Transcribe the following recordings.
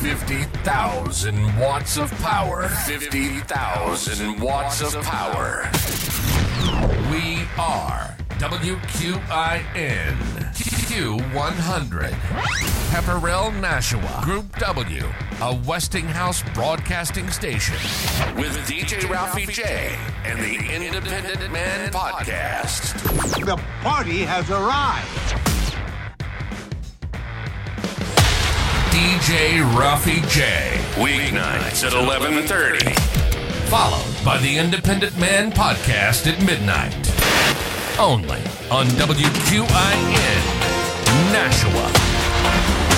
50,000 watts of power. 50,000 watts of power. We are WQIN Q100. Pepperell Nashua Group W, a Westinghouse broadcasting station. With DJ Ralphie J and the Independent Man Podcast. The party has arrived. DJ Ralphie J. Weeknights at 11:30. Followed by the Independent Man Podcast at midnight. Only on WQIN, Nashua.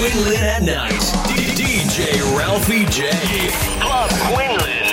Quinlan at night. DJ Ralphie J. Club Quinlan.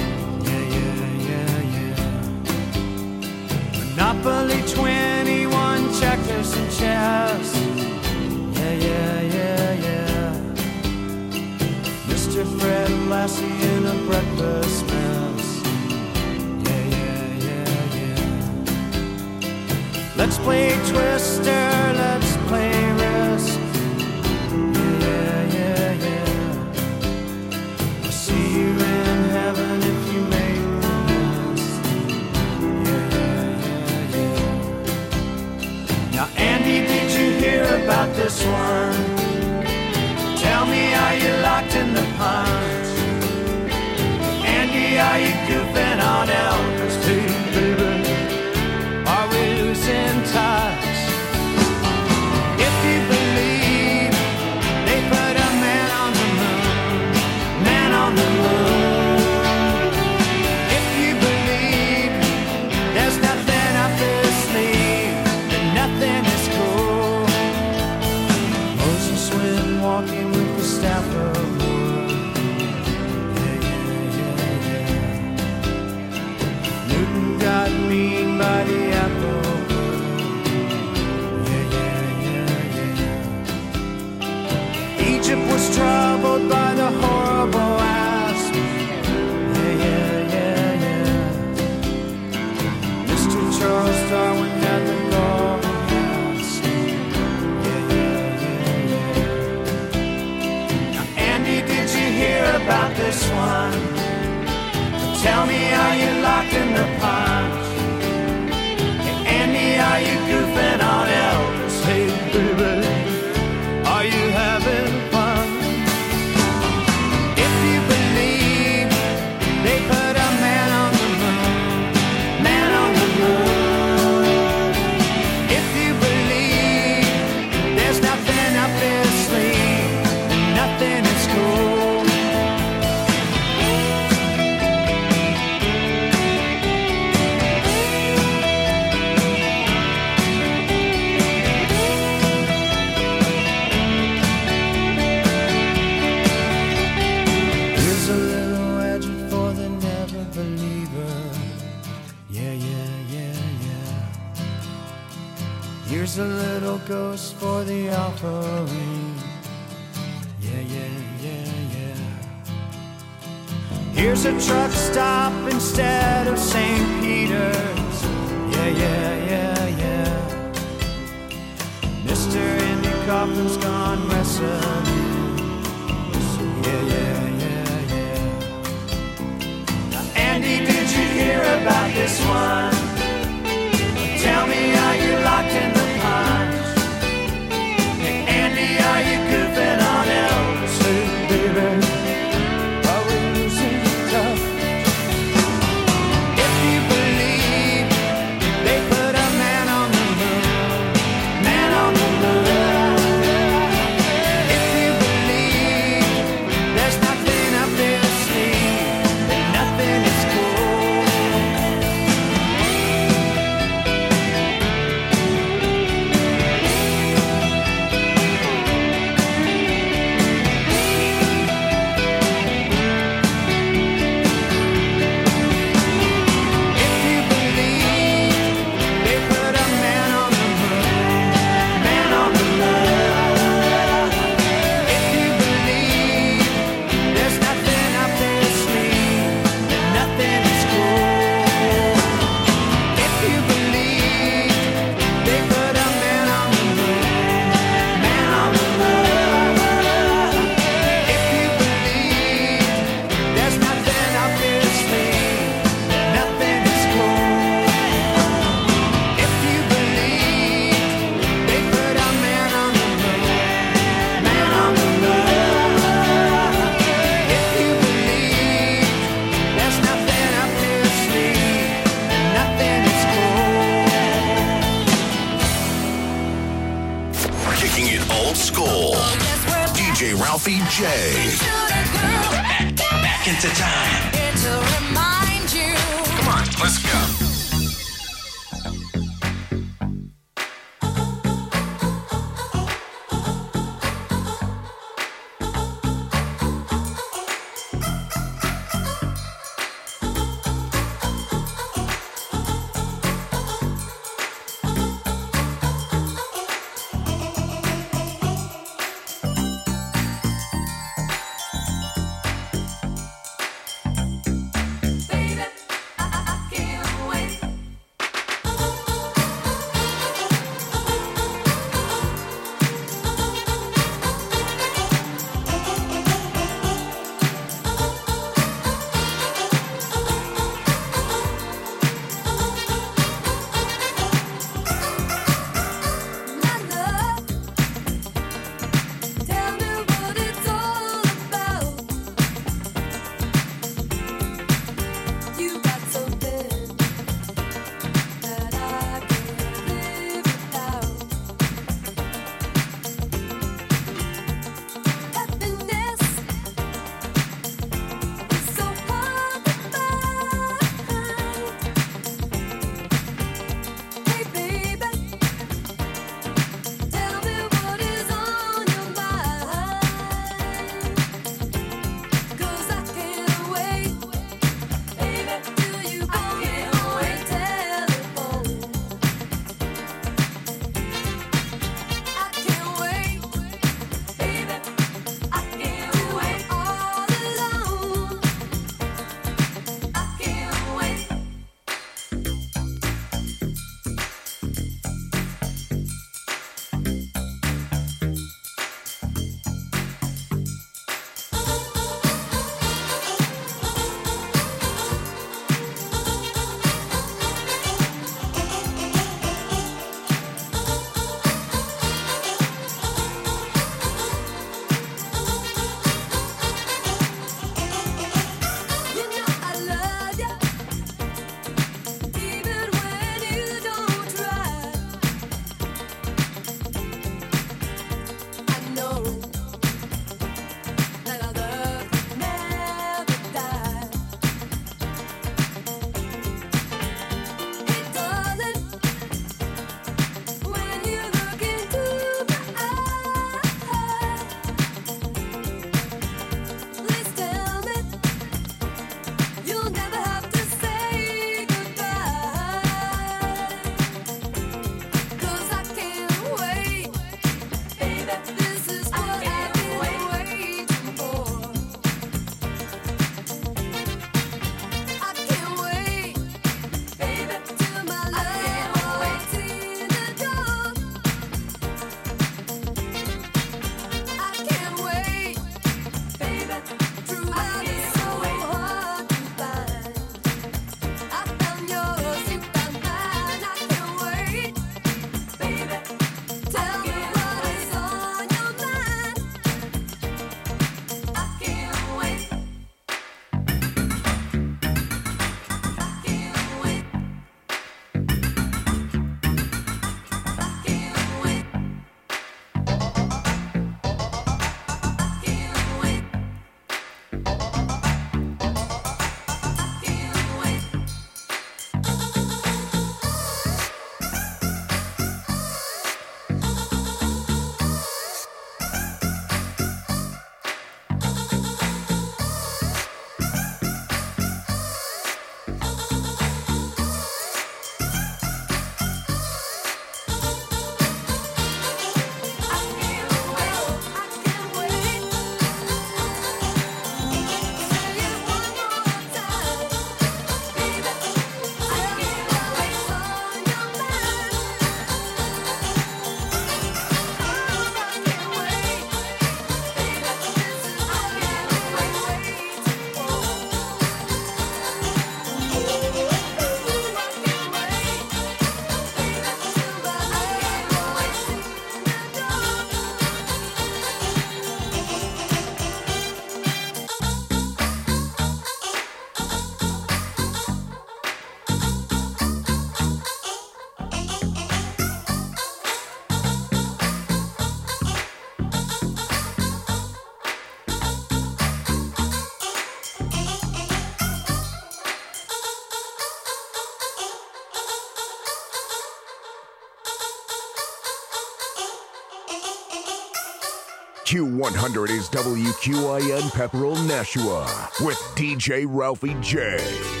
100 is WQIN Pepperell Nashua with DJ Ralphie J.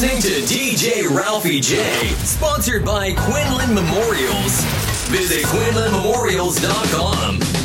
listening to DJ Ralphie J, sponsored by Quinlan Memorials. Visit QuinlanMemorials.com.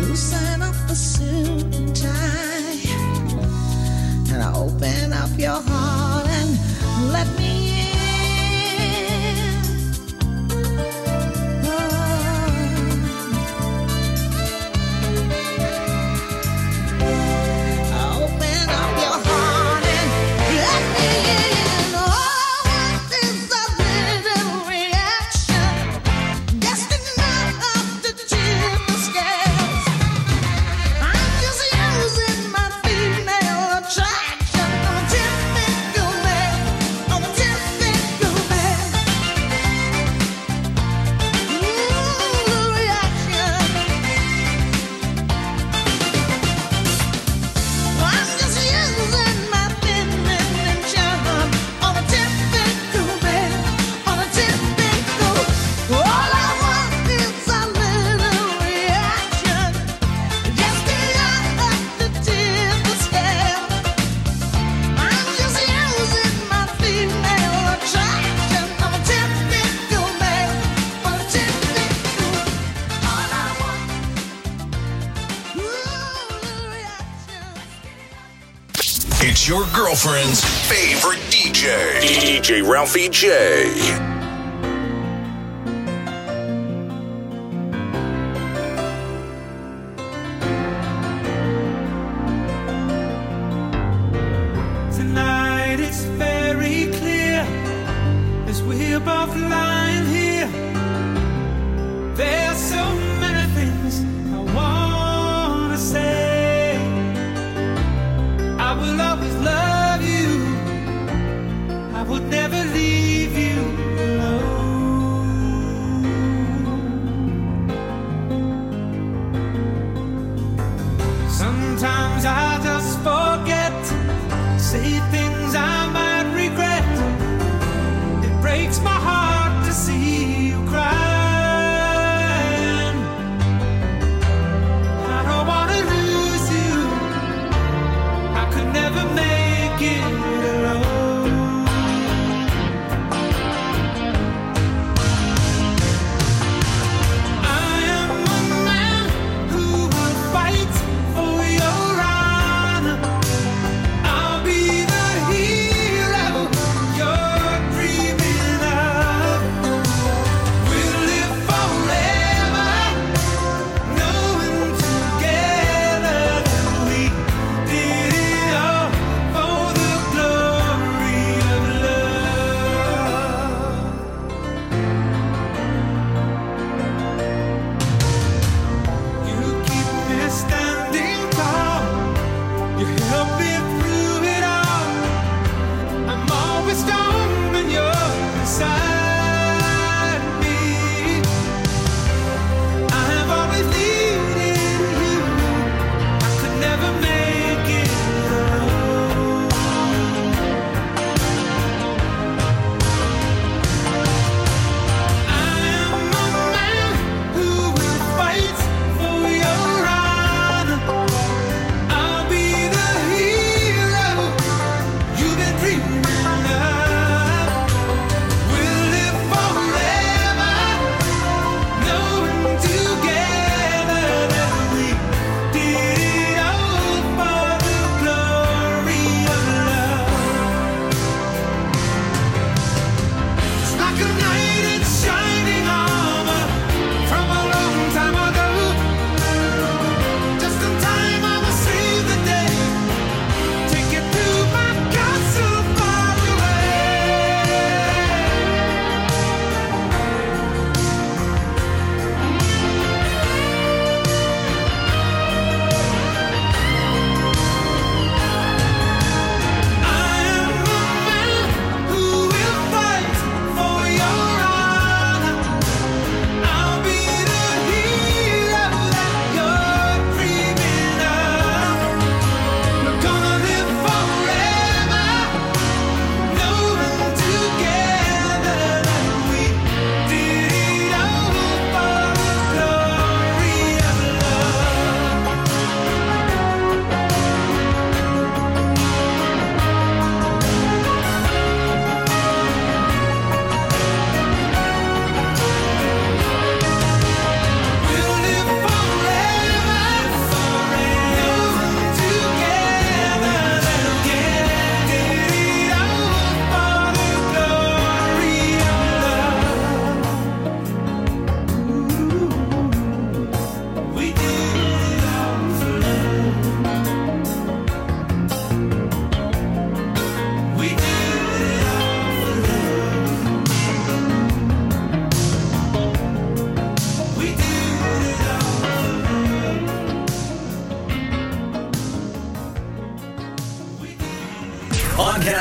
loosen up the suit and tie and open up your heart and let me your girlfriend's favorite DJ, DJ Ralphie J.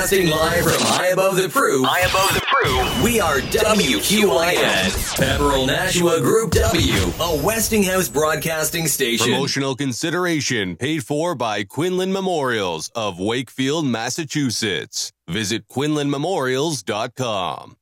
Broadcasting live from high above the Pru. High above the Pru. We are WQIN. Pepperell Nashua Group W, a Westinghouse broadcasting station. Promotional consideration paid for by Quinlan Memorials of Wakefield, Massachusetts. Visit quinlanmemorials.com.